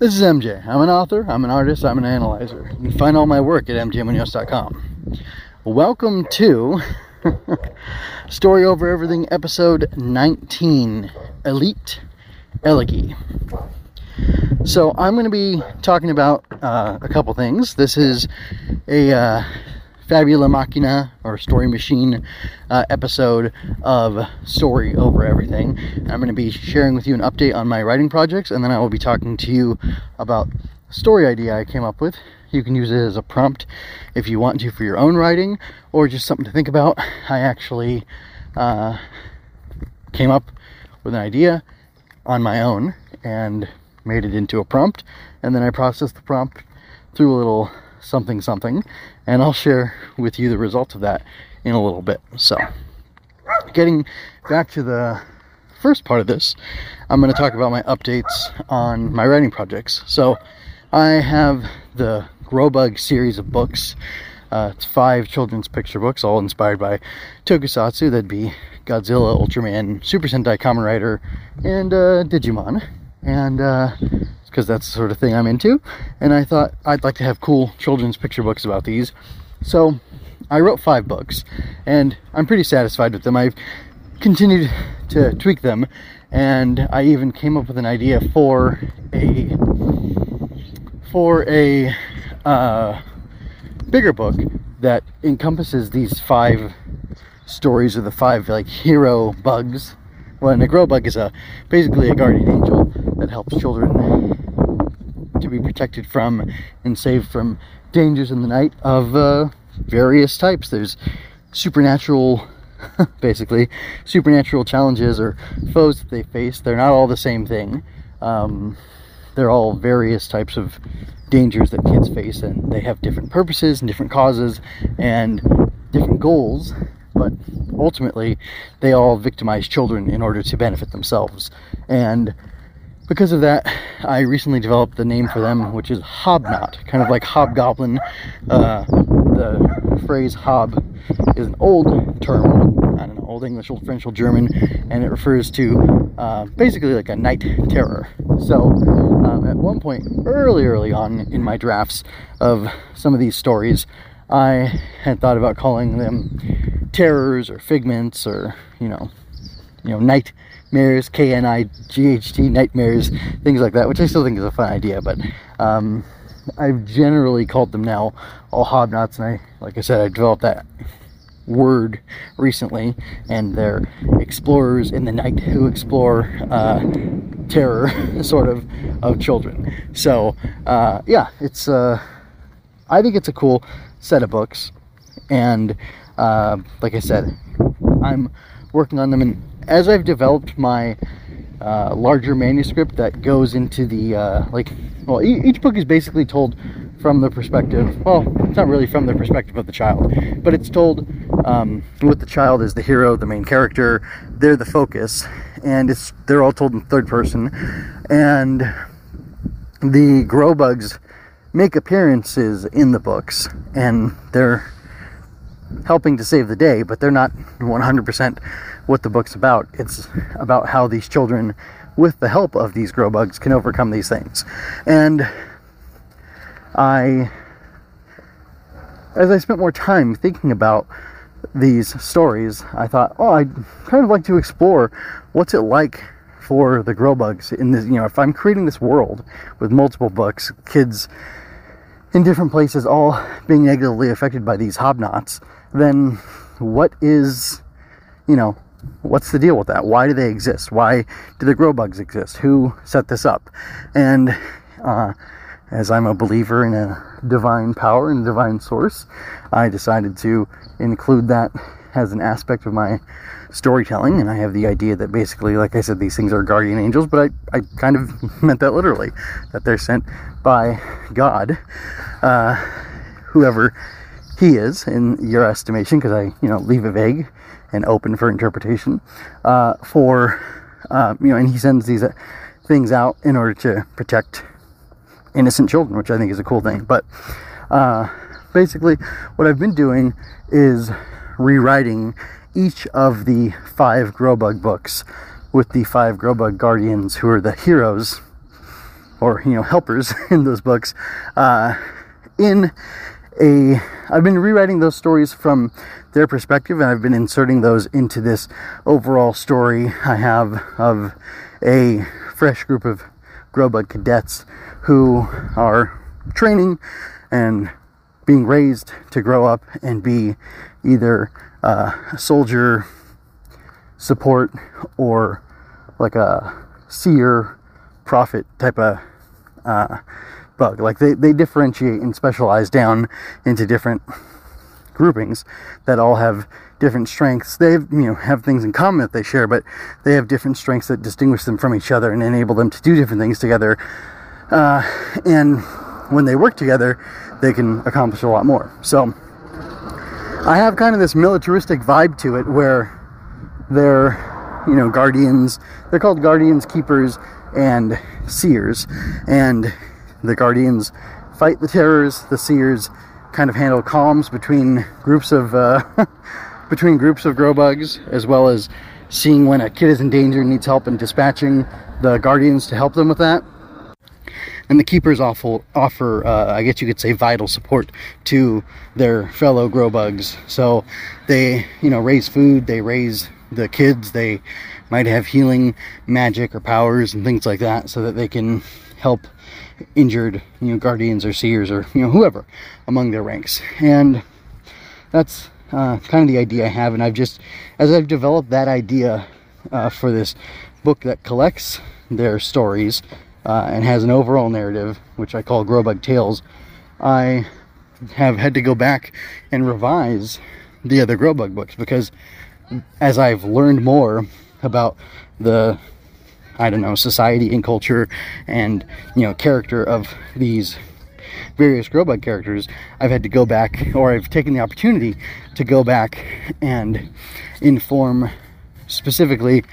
This is MJ. I'm an author, I'm an artist, I'm an analyzer. You can find all my work at mjmunoz.com. Welcome to Story Over Everything, episode 19 Elite Elegy. So, I'm going to be talking about uh, a couple things. This is a uh, Fabula Machina or Story Machine uh, episode of Story Over Everything. I'm going to be sharing with you an update on my writing projects, and then I will be talking to you about a story idea I came up with. You can use it as a prompt if you want to for your own writing, or just something to think about. I actually uh, came up with an idea on my own and made it into a prompt, and then I processed the prompt through a little something something and I'll share with you the results of that in a little bit. So, getting back to the first part of this, I'm going to talk about my updates on my writing projects. So, I have the Grobug series of books. Uh, it's five children's picture books, all inspired by Tokusatsu. That'd be Godzilla, Ultraman, Super Sentai, Kamen Rider, and uh, Digimon. And uh, because that's the sort of thing I'm into. And I thought I'd like to have cool children's picture books about these. So I wrote five books, and I'm pretty satisfied with them. I've continued to tweak them, and I even came up with an idea for a for a uh, bigger book that encompasses these five stories of the five like hero bugs. Well, a grow bug is a basically a guardian angel that helps children to be protected from and saved from dangers in the night of uh, various types. There's supernatural, basically, supernatural challenges or foes that they face. They're not all the same thing. Um, they're all various types of dangers that kids face, and they have different purposes and different causes and different goals. But ultimately, they all victimize children in order to benefit themselves. And because of that, I recently developed the name for them, which is Hobnot, kind of like hobgoblin. Uh, the phrase hob is an old term, don't know, old English, old French, old German, and it refers to uh, basically like a night terror. So, um, at one point, early, early on in my drafts of some of these stories, I had thought about calling them terrors or figments or, you know, you know, night nightmares, K N I G H T, nightmares, things like that, which I still think is a fun idea. But um, I've generally called them now all hobnots, and I, like I said, I developed that word recently, and they're explorers in the night who explore uh, terror, sort of, of children. So uh, yeah, it's uh, I think it's a cool set of books, and uh, like I said, I'm working on them and as I've developed my uh, larger manuscript that goes into the uh, like well e- each book is basically told from the perspective well it's not really from the perspective of the child but it's told um, with the child as the hero the main character they're the focus and it's they're all told in third person and the grow bugs make appearances in the books and they're helping to save the day but they're not 100% what the book's about. It's about how these children, with the help of these grow bugs, can overcome these things. And I, as I spent more time thinking about these stories, I thought, oh, I'd kind of like to explore what's it like for the grow bugs in this. You know, if I'm creating this world with multiple books, kids in different places all being negatively affected by these hobnots, then what is, you know, what's the deal with that? Why do they exist? Why do the grow bugs exist? Who set this up? And uh, as I'm a believer in a divine power and divine source, I decided to include that as an aspect of my storytelling. And I have the idea that basically, like I said, these things are guardian angels, but I, I kind of meant that literally, that they're sent by God, uh, whoever he is in your estimation, because I, you know, leave it vague and open for interpretation. Uh, for uh, you know, and he sends these uh, things out in order to protect innocent children, which I think is a cool thing. But uh, basically, what I've been doing is rewriting each of the five Grobug books with the five Grobug guardians who are the heroes or you know helpers in those books uh, in a I've been rewriting those stories from their perspective and I've been inserting those into this overall story I have of a fresh group of Grobug cadets who are training and being raised to grow up and be either uh, a soldier support or like a seer prophet type of uh, bug. Like they, they differentiate and specialize down into different groupings that all have different strengths. They have, you know have things in common that they share, but they have different strengths that distinguish them from each other and enable them to do different things together. Uh, and when they work together, they can accomplish a lot more. So I have kind of this militaristic vibe to it where they're, you know, guardians. They're called guardians, keepers, and seers. And the guardians fight the terrors. The seers kind of handle calms between groups of uh, between groups of grow bugs, as well as seeing when a kid is in danger and needs help and dispatching the guardians to help them with that and the keepers offer, offer uh, I guess you could say, vital support to their fellow grow bugs. So they, you know, raise food, they raise the kids, they might have healing magic or powers and things like that, so that they can help injured, you know, guardians or seers or you know whoever among their ranks. And that's uh, kind of the idea I have, and I've just as I've developed that idea uh, for this book that collects their stories uh, and has an overall narrative, which I call Grobug Tales, I have had to go back and revise the other Grobug books because as I've learned more about the I don't know society and culture and you know character of these various Grobug characters, I've had to go back or I've taken the opportunity to go back and inform specifically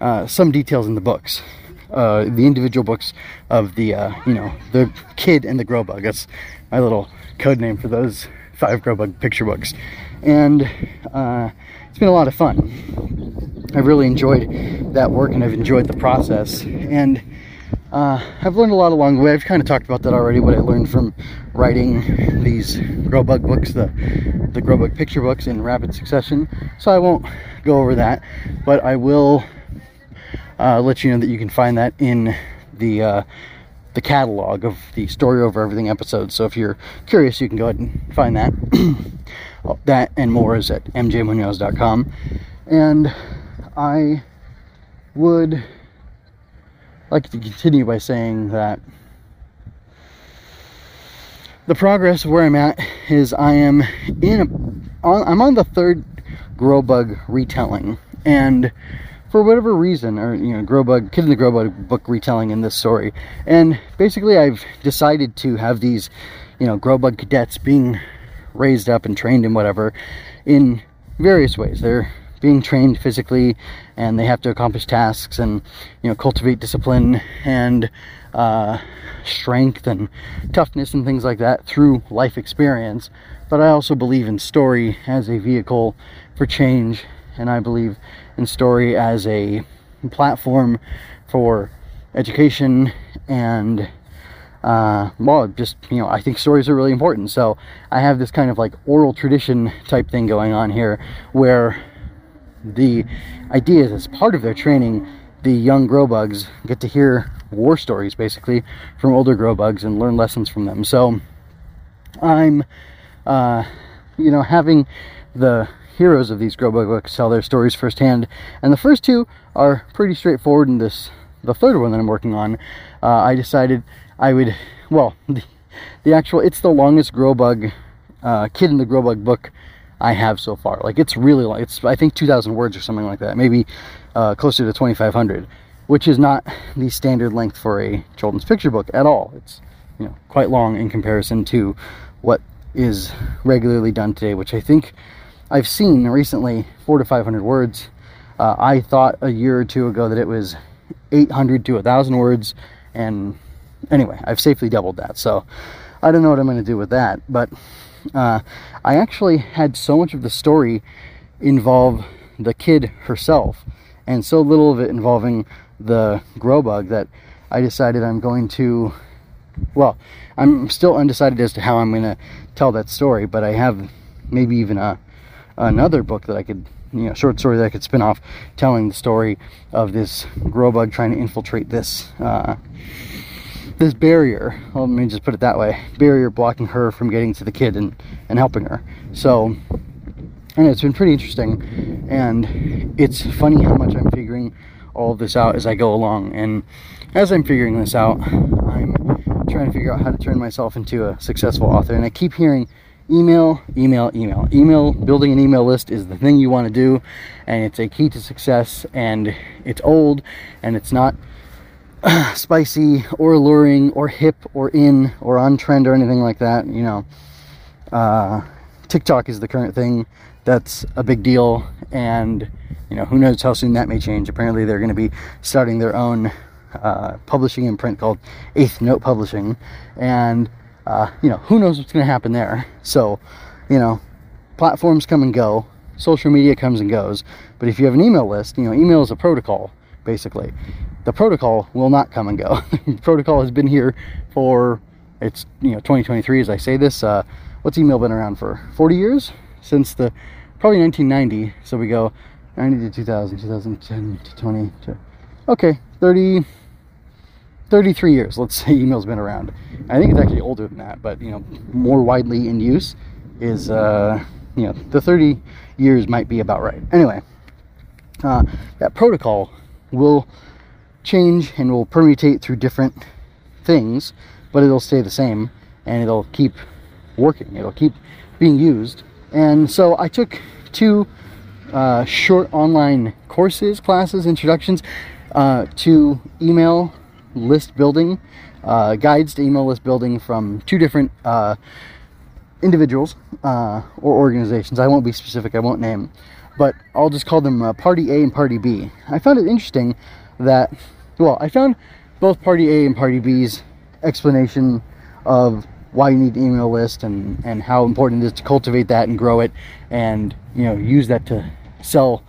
uh, some details in the books uh, the individual books of the uh, you know the kid and the grow bug. That's my little code name for those five grow bug picture books, and uh, it's been a lot of fun. I've really enjoyed that work and I've enjoyed the process and. Uh, I've learned a lot along the way. I've kind of talked about that already. What I learned from writing these grow bug books, the the grow bug picture books in rapid succession. So I won't go over that, but I will uh, let you know that you can find that in the uh, the catalog of the story over everything episodes. So if you're curious, you can go ahead and find that. that and more is at mjmunoz.com. And I would like to continue by saying that the progress where I'm at is I am in on, I'm on the third grow bug retelling and for whatever reason, or you know, Grobug, Kid in the Grobug book retelling in this story. And basically, I've decided to have these, you know, Grobug cadets being raised up and trained in whatever in various ways. They're being trained physically, and they have to accomplish tasks and you know cultivate discipline and uh, strength and toughness and things like that through life experience. But I also believe in story as a vehicle for change, and I believe in story as a platform for education and uh, well, just, you know, I think stories are really important. So I have this kind of like oral tradition type thing going on here where the idea is as part of their training, the young grow bugs get to hear war stories basically from older grow bugs and learn lessons from them. So I'm, uh, you know, having the heroes of these Grobug books tell their stories firsthand. And the first two are pretty straightforward in this, the third one that I'm working on, uh, I decided I would, well, the, the, actual, it's the longest Grobug, uh, Kid in the Grobug book I have so far. Like it's really long. It's, I think 2,000 words or something like that. Maybe uh, closer to 2,500, which is not the standard length for a children's picture book at all. It's, you know, quite long in comparison to what is regularly done today, which I think I've seen recently four to 500 words. Uh, I thought a year or two ago that it was 800 to 1,000 words. And anyway, I've safely doubled that. So I don't know what I'm going to do with that. But uh, I actually had so much of the story involve the kid herself and so little of it involving the grow bug that I decided I'm going to, well, I'm still undecided as to how I'm going to tell that story, but I have maybe even a another book that I could, you know, short story that I could spin off telling the story of this grow bug trying to infiltrate this uh, this barrier. Well, let me just put it that way: barrier blocking her from getting to the kid and and helping her. So, and it's been pretty interesting, and it's funny how much I'm figuring all this out as I go along. And as I'm figuring this out, I'm trying to figure out how to turn myself into a successful author. And I keep hearing email, email, email. Email, building an email list is the thing you want to do, and it's a key to success. And it's old, and it's not spicy or alluring or hip or in or on trend or anything like that. You know, uh, TikTok is the current thing that's a big deal, and you know who knows how soon that may change. Apparently, they're going to be starting their own uh, publishing imprint called Eighth Note Publishing, and uh, you know, who knows what's going to happen there. So, you know, platforms come and go, social media comes and goes. But if you have an email list, you know, email is a protocol, basically. The protocol will not come and go. protocol has been here for, it's, you know, 2023 as I say this. Uh, what's email been around for? 40 years? Since the, probably 1990. So we go 90 to 2000, 2010 to 20 to, okay, 30, 33 years, let's say email's been around. I think it's actually older than that, but you know, more widely in use is, uh, you know, the 30 years might be about right. Anyway, uh, that protocol will change and will permutate through different things, but it'll stay the same and it'll keep working. It'll keep being used. And so I took two uh, short online courses, classes, introductions uh, to email list building, uh, guides to email list building from two different uh, individuals uh, or organizations. I won't be specific, I won't name, but I'll just call them uh, Party A and Party B. I found it interesting that, well, I found both Party A and Party B's explanation of why you need an email list and, and how important it is to cultivate that and grow it and, you know, use that to sell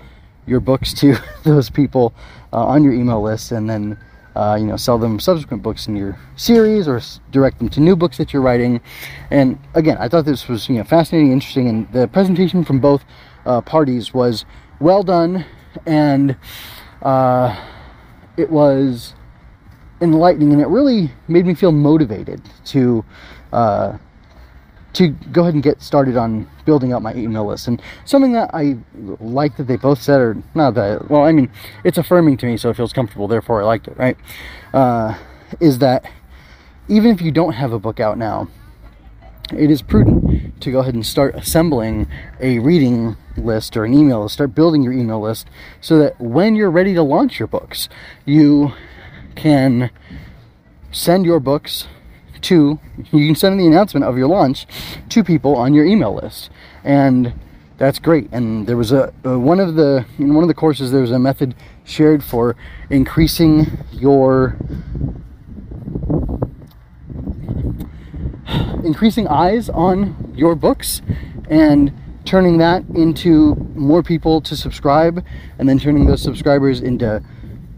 your books to those people uh, on your email list and then uh, you know, sell them subsequent books in your series or direct them to new books that you're writing. And again, I thought this was, you know, fascinating, interesting, and the presentation from both uh, parties was well done, and uh, it was enlightening, and it really made me feel motivated to uh, to go ahead and get started on building out my email list. And something that I like that they both said, or not that, well, I mean, it's affirming to me, so it feels comfortable, therefore I liked it, right? Uh, is that even if you don't have a book out now, it is prudent to go ahead and start assembling a reading list or an email list, start building your email list so that when you're ready to launch your books, you can send your books to you can send the announcement of your launch to people on your email list. And that's great. And there was a, uh, one of the in one of the courses there was a method shared for increasing your increasing eyes on your books and turning that into more people to subscribe and then turning those subscribers into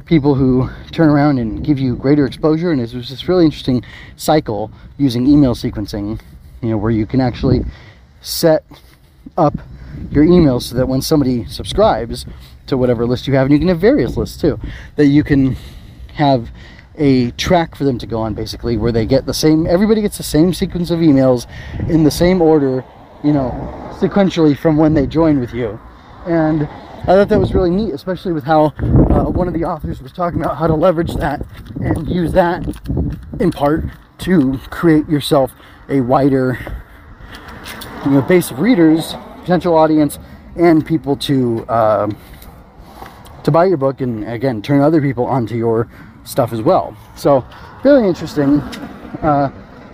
people who turn around and give you greater exposure. And it was this really interesting cycle using email sequencing, you know, where you can actually set up your emails so that when somebody subscribes to whatever list you have, and you can have various lists too, that you can have a track for them to go on basically where they get the same everybody gets the same sequence of emails in the same order you know sequentially from when they join with you. And I thought that was really neat, especially with how uh, one of the authors was talking about how to leverage that and use that in part to create yourself a wider you know, base of readers, potential audience, and people to uh, to buy your book and again turn other people onto your stuff as well. So, really interesting. Uh,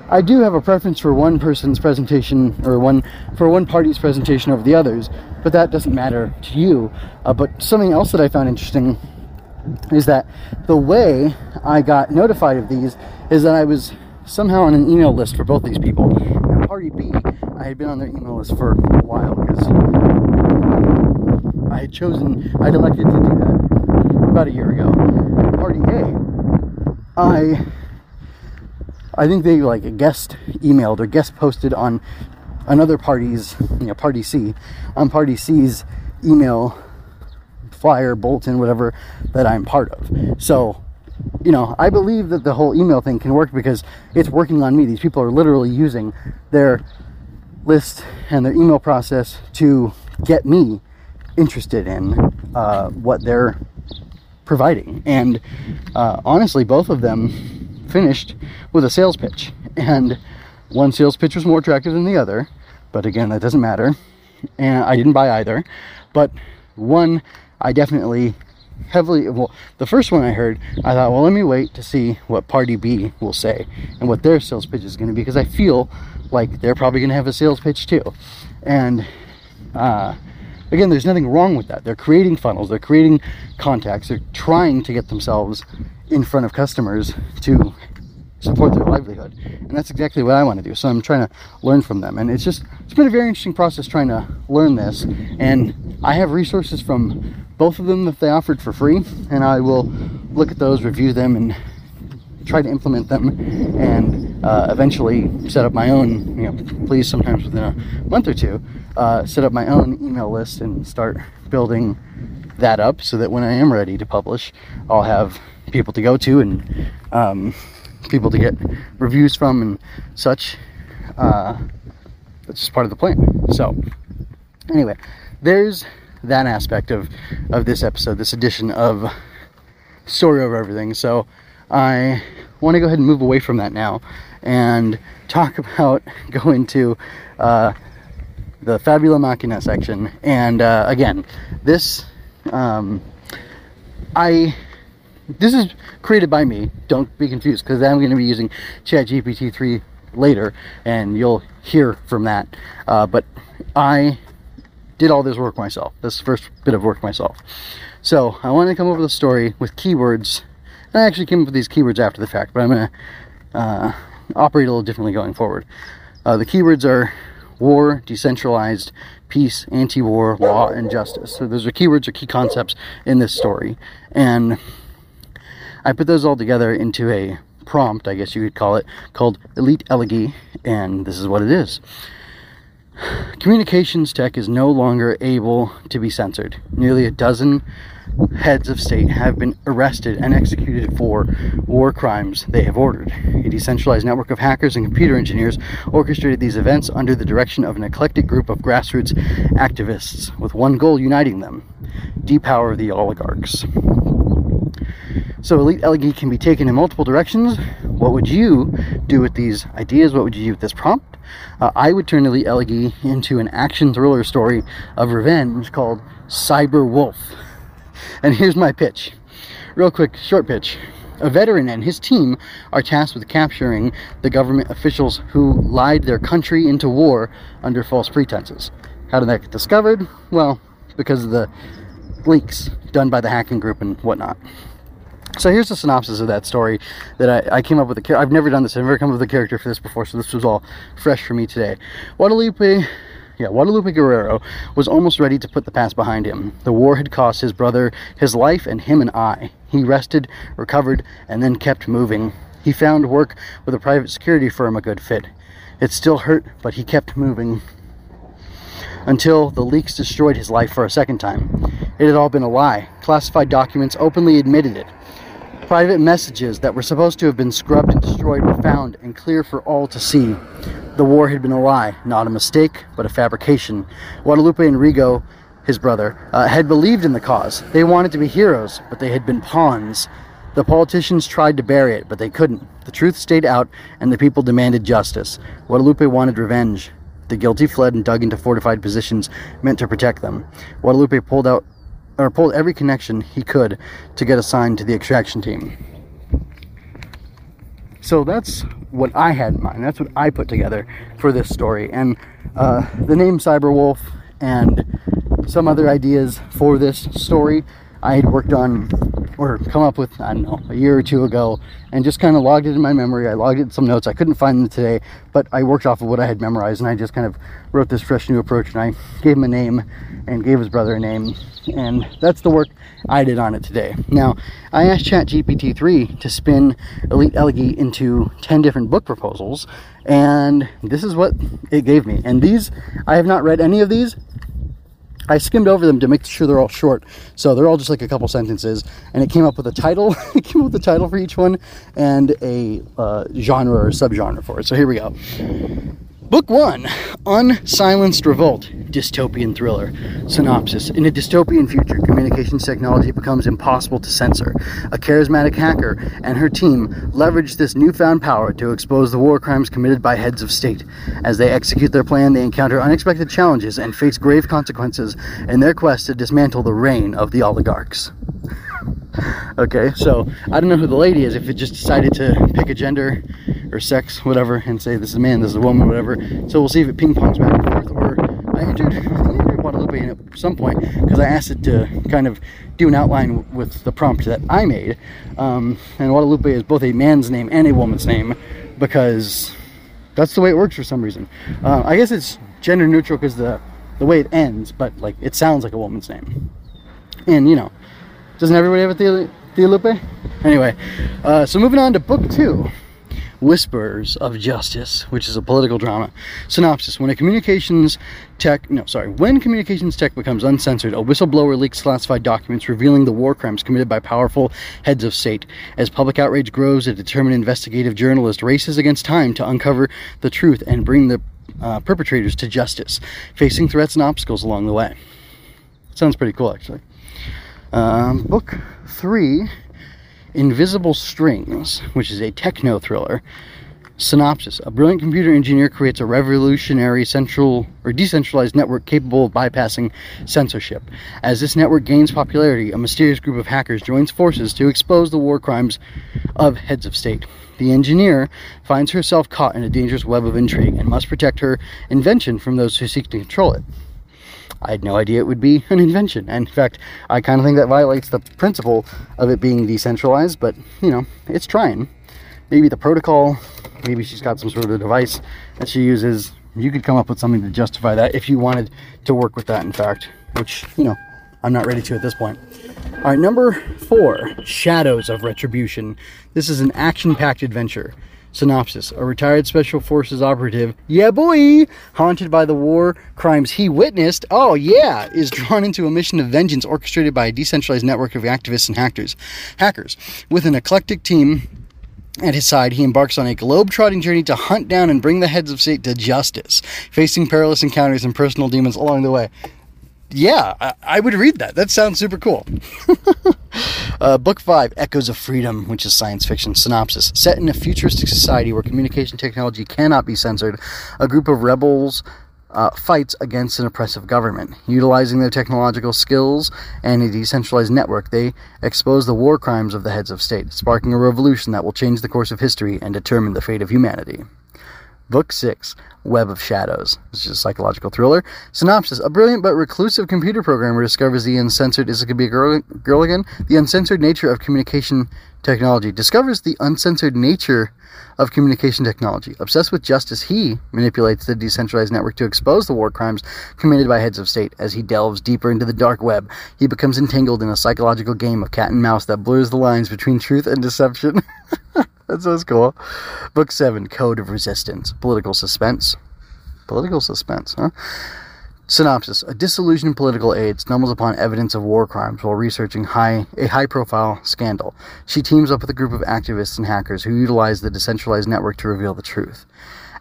I do have a preference for one person's presentation or one for one party's presentation over the others, but that doesn't matter to you. Uh, but something else that I found interesting is that the way I got notified of these is that I was somehow on an email list for both these people. Now, party B, I had been on their email list for a while because I had chosen, I'd elected to do that about a year I I think they like a guest emailed or guest posted on another party's, you know, party C, on party C's email flyer, bulletin, whatever that I'm part of. So, you know, I believe that the whole email thing can work because it's working on me. These people are literally using their list and their email process to get me interested in uh, what they're providing. And uh, honestly, both of them finished with a sales pitch. And one sales pitch was more attractive than the other. But again, that doesn't matter. And I didn't buy either. But one, I definitely heavily well the first one i heard i thought well let me wait to see what party b will say and what their sales pitch is going to be because i feel like they're probably going to have a sales pitch too and uh, again there's nothing wrong with that. They're creating funnels. They're creating contacts. They're trying to get themselves in front of customers to support their livelihood. And that's exactly what i want to do. So i'm trying to learn from them. And it's just it's been a very interesting process trying to learn this. And i have resources from both of them that they offered for free and i will look at those review them and try to implement them and uh, eventually set up my own you know please sometimes within a month or two uh, set up my own email list and start building that up so that when i am ready to publish i'll have people to go to and um, people to get reviews from and such uh, that's just part of the plan so anyway there's that aspect of of this episode, this edition of Story Over Everything. So I want to go ahead and move away from that now and talk about go into uh, the Fabula Machina section. And uh, again, this um, I this is created by me. Don't be confused because I'm going to be using ChatGPT 3 later, and you'll hear from that. Uh, but I did all this work myself, this first bit of work myself. So I want to come over the story with keywords. I actually came up with these keywords after the fact, but I'm going to uh, operate a little differently going forward. Uh, the keywords are war, decentralized, peace, anti-war, law, and justice. So those are keywords or key concepts in this story. And I put those all together into a prompt, I guess you could call it, called Elite Elegy, and this is what it is. Communications tech is no longer able to be censored. Nearly a dozen heads of state have been arrested and executed for war crimes they have ordered. A decentralized network of hackers and computer engineers orchestrated these events under the direction of an eclectic group of grassroots activists, with one goal uniting them depower the oligarchs. So, Elite Elegy can be taken in multiple directions. What would you do with these ideas? What would you do with this prompt? uh, I would turn Elite Elegy into an action thriller story of revenge called Cyber Wolf. And here's my pitch. Real quick, short pitch. A veteran and his team are tasked with capturing the government officials who lied their country into war under false pretenses. How did that get discovered? Well, because of the leaks done by the hacking group and whatnot. So here's the synopsis of that story that I, I came up with. A, I've never done this. I've never come up with a character for this before, so this was all fresh for me today. Guadalupe, yeah, Guadalupe Guerrero was almost ready to put the past behind him. The war had cost his brother his life and him an eye. He rested, recovered, and then kept moving. He found work with a private security firm a good fit. It still hurt, but he kept moving until the leaks destroyed his life for a second time. It had all been a lie. Classified documents openly admitted it. Private messages that were supposed to have been scrubbed and destroyed were found and clear for all to see. The war had been a lie, not a mistake, but a fabrication. Guadalupe and Rigo, his brother, uh, had believed in the cause. They wanted to be heroes, but they had been pawns. The politicians tried to bury it, but they couldn't. The truth stayed out, and the people demanded justice. Guadalupe wanted revenge. The guilty fled and dug into fortified positions meant to protect them. Guadalupe pulled out or pulled every connection he could to get assigned to the extraction team. So that's what I had in mind. That's what I put together for this story. And uh, the name Cyberwolf and some other ideas for this story I had worked on or come up with, I don't know, a year or two ago and just kind of logged it in my memory. I logged it in some notes. I couldn't find them today, but I worked off of what I had memorized and I just kind of wrote this fresh new approach and I gave him a name and gave his brother a name. And that's the work I did on it today. Now, I asked ChatGPT 3 to spin Elite Elegy into 10 different book proposals, and this is what it gave me. And these, I have not read any of these, I skimmed over them to make sure they're all short. So they're all just like a couple sentences. And it came up with a title. it came up with a title for each one and a uh, genre or subgenre for it. So here we go. Book one Unsilenced Revolt, dystopian thriller. Synopsis In a dystopian future, communications technology becomes impossible to censor. A charismatic hacker and her team leverage this newfound power to expose the war crimes committed by heads of state. As they execute their plan, they encounter unexpected challenges and face grave consequences in their quest to dismantle the reign of the oligarchs. okay, so I don't know who the lady is, if it just decided to pick a gender or sex, whatever, and say this is a man, this is a woman, whatever. So we'll see if it ping pongs back and forth. Or I entered, Guadalupe at some point because I asked it to kind of do an outline with the prompt that I made. Um, and Guadalupe is both a man's name and a woman's name because that's the way it works for some reason. Uh, I guess it's gender neutral because the the way it ends, but like it sounds like a woman's name. And you know, doesn't everybody have a Guadalupe? Anyway, uh, so moving on to book two. Whispers of Justice, which is a political drama. Synopsis When a communications tech, no, sorry, when communications tech becomes uncensored, a whistleblower leaks classified documents revealing the war crimes committed by powerful heads of state. As public outrage grows, a determined investigative journalist races against time to uncover the truth and bring the uh, perpetrators to justice, facing threats and obstacles along the way. Sounds pretty cool, actually. Um, book three Invisible Strings, which is a techno thriller. Synopsis A brilliant computer engineer creates a revolutionary central or decentralized network capable of bypassing censorship. As this network gains popularity, a mysterious group of hackers joins forces to expose the war crimes of heads of state. The engineer finds herself caught in a dangerous web of intrigue and must protect her invention from those who seek to control it. I had no idea it would be an invention. And in fact, I kind of think that violates the principle of it being decentralized, but you know, it's trying. Maybe the protocol, maybe she's got some sort of device that she uses. You could come up with something to justify that if you wanted to work with that, in fact, which, you know, I'm not ready to at this point. All right, number four Shadows of Retribution. This is an action packed adventure. Synopsis A retired Special Forces operative, yeah boy, haunted by the war crimes he witnessed, oh yeah, is drawn into a mission of vengeance orchestrated by a decentralized network of activists and hackers. Hackers. With an eclectic team at his side, he embarks on a globe-trotting journey to hunt down and bring the heads of state to justice, facing perilous encounters and personal demons along the way yeah, I, I, would read that. That sounds super cool. uh, book five, Echoes of Freedom, which is science fiction synopsis. Set in a futuristic society where communication technology cannot be censored, a group of rebels uh, fights against an oppressive government. Utilizing their technological skills and a decentralized network, they expose the war crimes of the heads of state, sparking a revolution that will change the course of history and determine the fate of humanity. Book 6 Web of Shadows. Is a psychological thriller. Synopsis A brilliant but reclusive computer programmer discovers the uncensored. Is it going to be a girl, girl again? The uncensored nature of communication technology. Discovers the uncensored nature of communication technology. Obsessed with justice, he manipulates the decentralized network to expose the war crimes committed by heads of state. As he delves deeper into the dark web, he becomes entangled in a psychological game of cat and mouse that blurs the lines between truth and deception. that sounds cool. Book 7 Code of Resistance Political Suspense. Political suspense, huh? Synopsis A disillusioned political aide stumbles upon evidence of war crimes while researching high, a high profile scandal. She teams up with a group of activists and hackers who utilize the decentralized network to reveal the truth.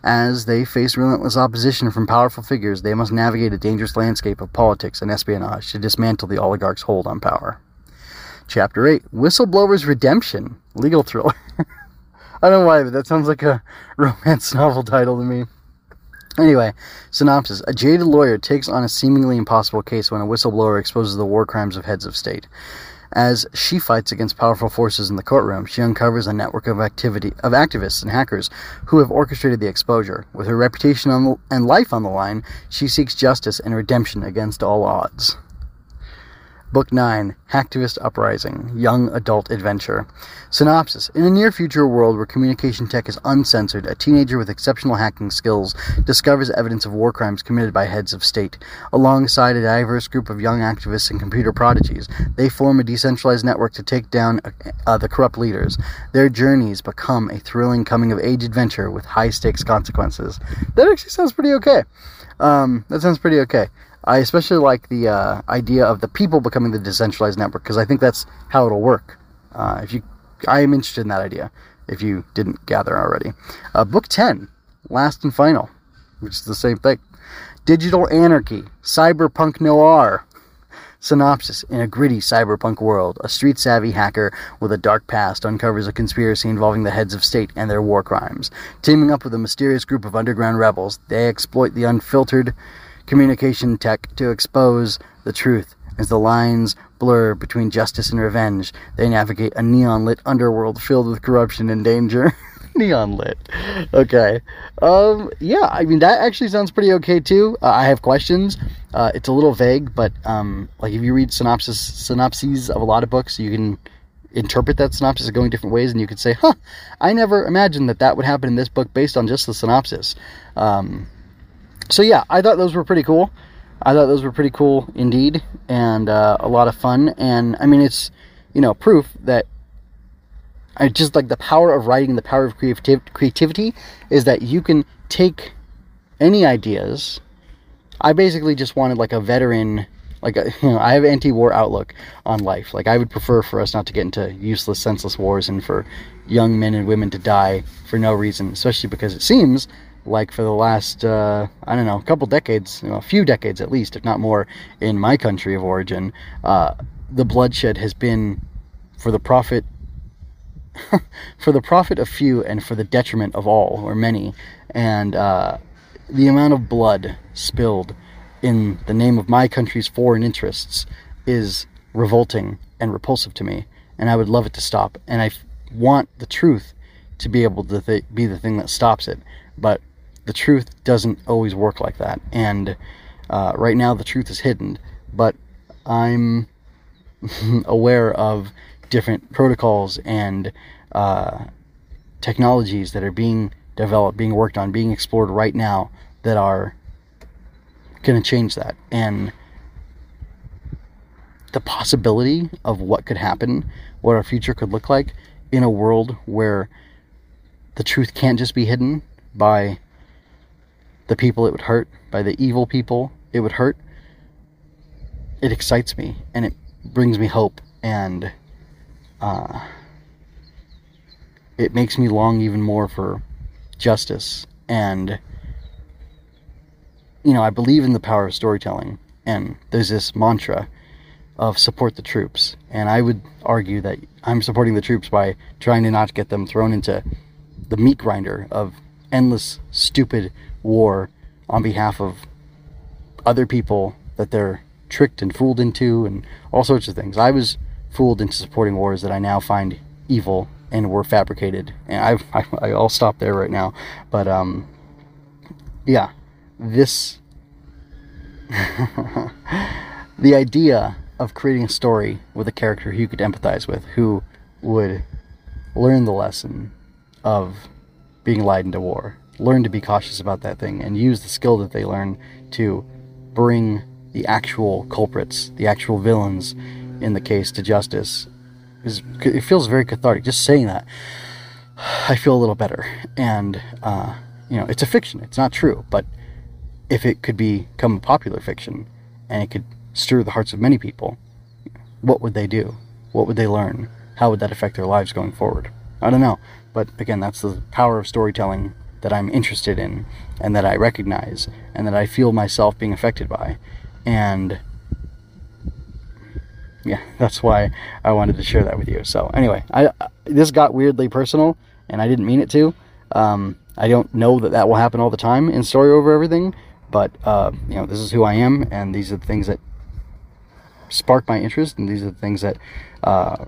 As they face relentless opposition from powerful figures, they must navigate a dangerous landscape of politics and espionage to dismantle the oligarch's hold on power. Chapter 8 Whistleblower's Redemption Legal Thriller. I don't know why, but that sounds like a romance novel title to me. Anyway, synopsis A jaded lawyer takes on a seemingly impossible case when a whistleblower exposes the war crimes of heads of state. As she fights against powerful forces in the courtroom, she uncovers a network of activity of activists and hackers who have orchestrated the exposure. With her reputation the, and life on the line, she seeks justice and redemption against all odds. Book 9 Hacktivist Uprising Young Adult Adventure. Synopsis In a near future world where communication tech is uncensored, a teenager with exceptional hacking skills discovers evidence of war crimes committed by heads of state. Alongside a diverse group of young activists and computer prodigies, they form a decentralized network to take down uh, the corrupt leaders. Their journeys become a thrilling coming of age adventure with high stakes consequences. That actually sounds pretty okay. Um, that sounds pretty okay. I especially like the uh, idea of the people becoming the decentralized network because I think that's how it'll work. Uh, if you, I am interested in that idea. If you didn't gather already, uh, book ten, last and final, which is the same thing. Digital Anarchy, Cyberpunk Noir. Synopsis In a gritty cyberpunk world, a street savvy hacker with a dark past uncovers a conspiracy involving the heads of state and their war crimes. Teaming up with a mysterious group of underground rebels, they exploit the unfiltered communication tech to expose the truth. As the lines blur between justice and revenge, they navigate a neon lit underworld filled with corruption and danger. neon lit. Okay. Um, yeah, I mean, that actually sounds pretty okay too. Uh, I have questions. Uh, it's a little vague, but um, like if you read synopsis synopses of a lot of books, you can interpret that synopsis going different ways, and you could say, "Huh, I never imagined that that would happen in this book based on just the synopsis." Um, so yeah, I thought those were pretty cool. I thought those were pretty cool indeed, and uh, a lot of fun. And I mean, it's you know proof that I just like the power of writing, the power of creativ- creativity is that you can take any ideas. I basically just wanted like a veteran, like a, you know, I have anti-war outlook on life. Like I would prefer for us not to get into useless, senseless wars and for young men and women to die for no reason, especially because it seems like for the last uh, I don't know a couple decades, you know, a few decades at least, if not more, in my country of origin, uh, the bloodshed has been for the profit for the profit of few and for the detriment of all or many, and uh, the amount of blood spilled in the name of my country's foreign interests is revolting and repulsive to me, and I would love it to stop, and I want the truth to be able to th- be the thing that stops it, but the truth doesn't always work like that. And uh, right now, the truth is hidden, but I'm aware of different protocols and uh, technologies that are being developed, being worked on, being explored right now that are going to change that. And the possibility of what could happen, what our future could look like in a world where the truth can't just be hidden by the people it would hurt, by the evil people it would hurt, it excites me and it brings me hope and uh, it makes me long even more for justice and you know i believe in the power of storytelling and there's this mantra of support the troops and i would argue that i'm supporting the troops by trying to not get them thrown into the meat grinder of endless stupid war on behalf of other people that they're tricked and fooled into and all sorts of things. I was fooled into supporting wars that I now find evil and were fabricated. And I, I I'll stop there right now. But um, yeah, this the idea of creating a story with a character who you could empathize with, who would learn the lesson of being lied into war learn to be cautious about that thing and use the skill that they learn to bring the actual culprits, the actual villains in the case to justice. It feels very cathartic just saying that. I feel a little better, and uh, you know, it's a fiction. It's not true, but if it could become popular fiction and it could stir the hearts of many people, what would they do? What would they learn? How would that affect their lives going forward? I don't know. But again, that's the power of storytelling that I'm interested in and that I recognize and that I feel myself being affected by. And yeah, that's why I wanted to share that with you. So anyway, I this got weirdly personal and I didn't mean it to. Um, I don't know that that will happen all the time in story over everything, but uh, you know, this is who I am, and these are the things that spark my interest, and these are the things that uh,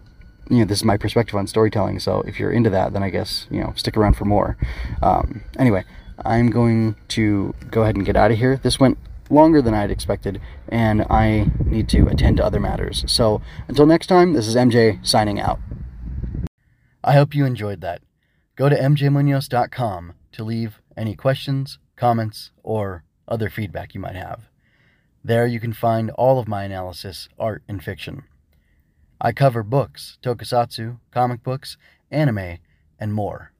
you know, this is my perspective on storytelling. So if you're into that, then I guess, you know, stick around for more. Um, anyway, I'm going to go ahead and get out of here. This went longer than I'd expected, and I need to attend to other matters. So until next time, this is MJ signing out. I hope you enjoyed that. Go to mjmunoz.com to leave any questions, comments, or other feedback you might have. There you can find all of my analysis, art, and fiction. I cover books, tokusatsu, comic books, anime, and more.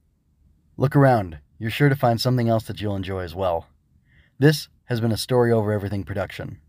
Look around, you're sure to find something else that you'll enjoy as well. This has been a Story Over Everything production.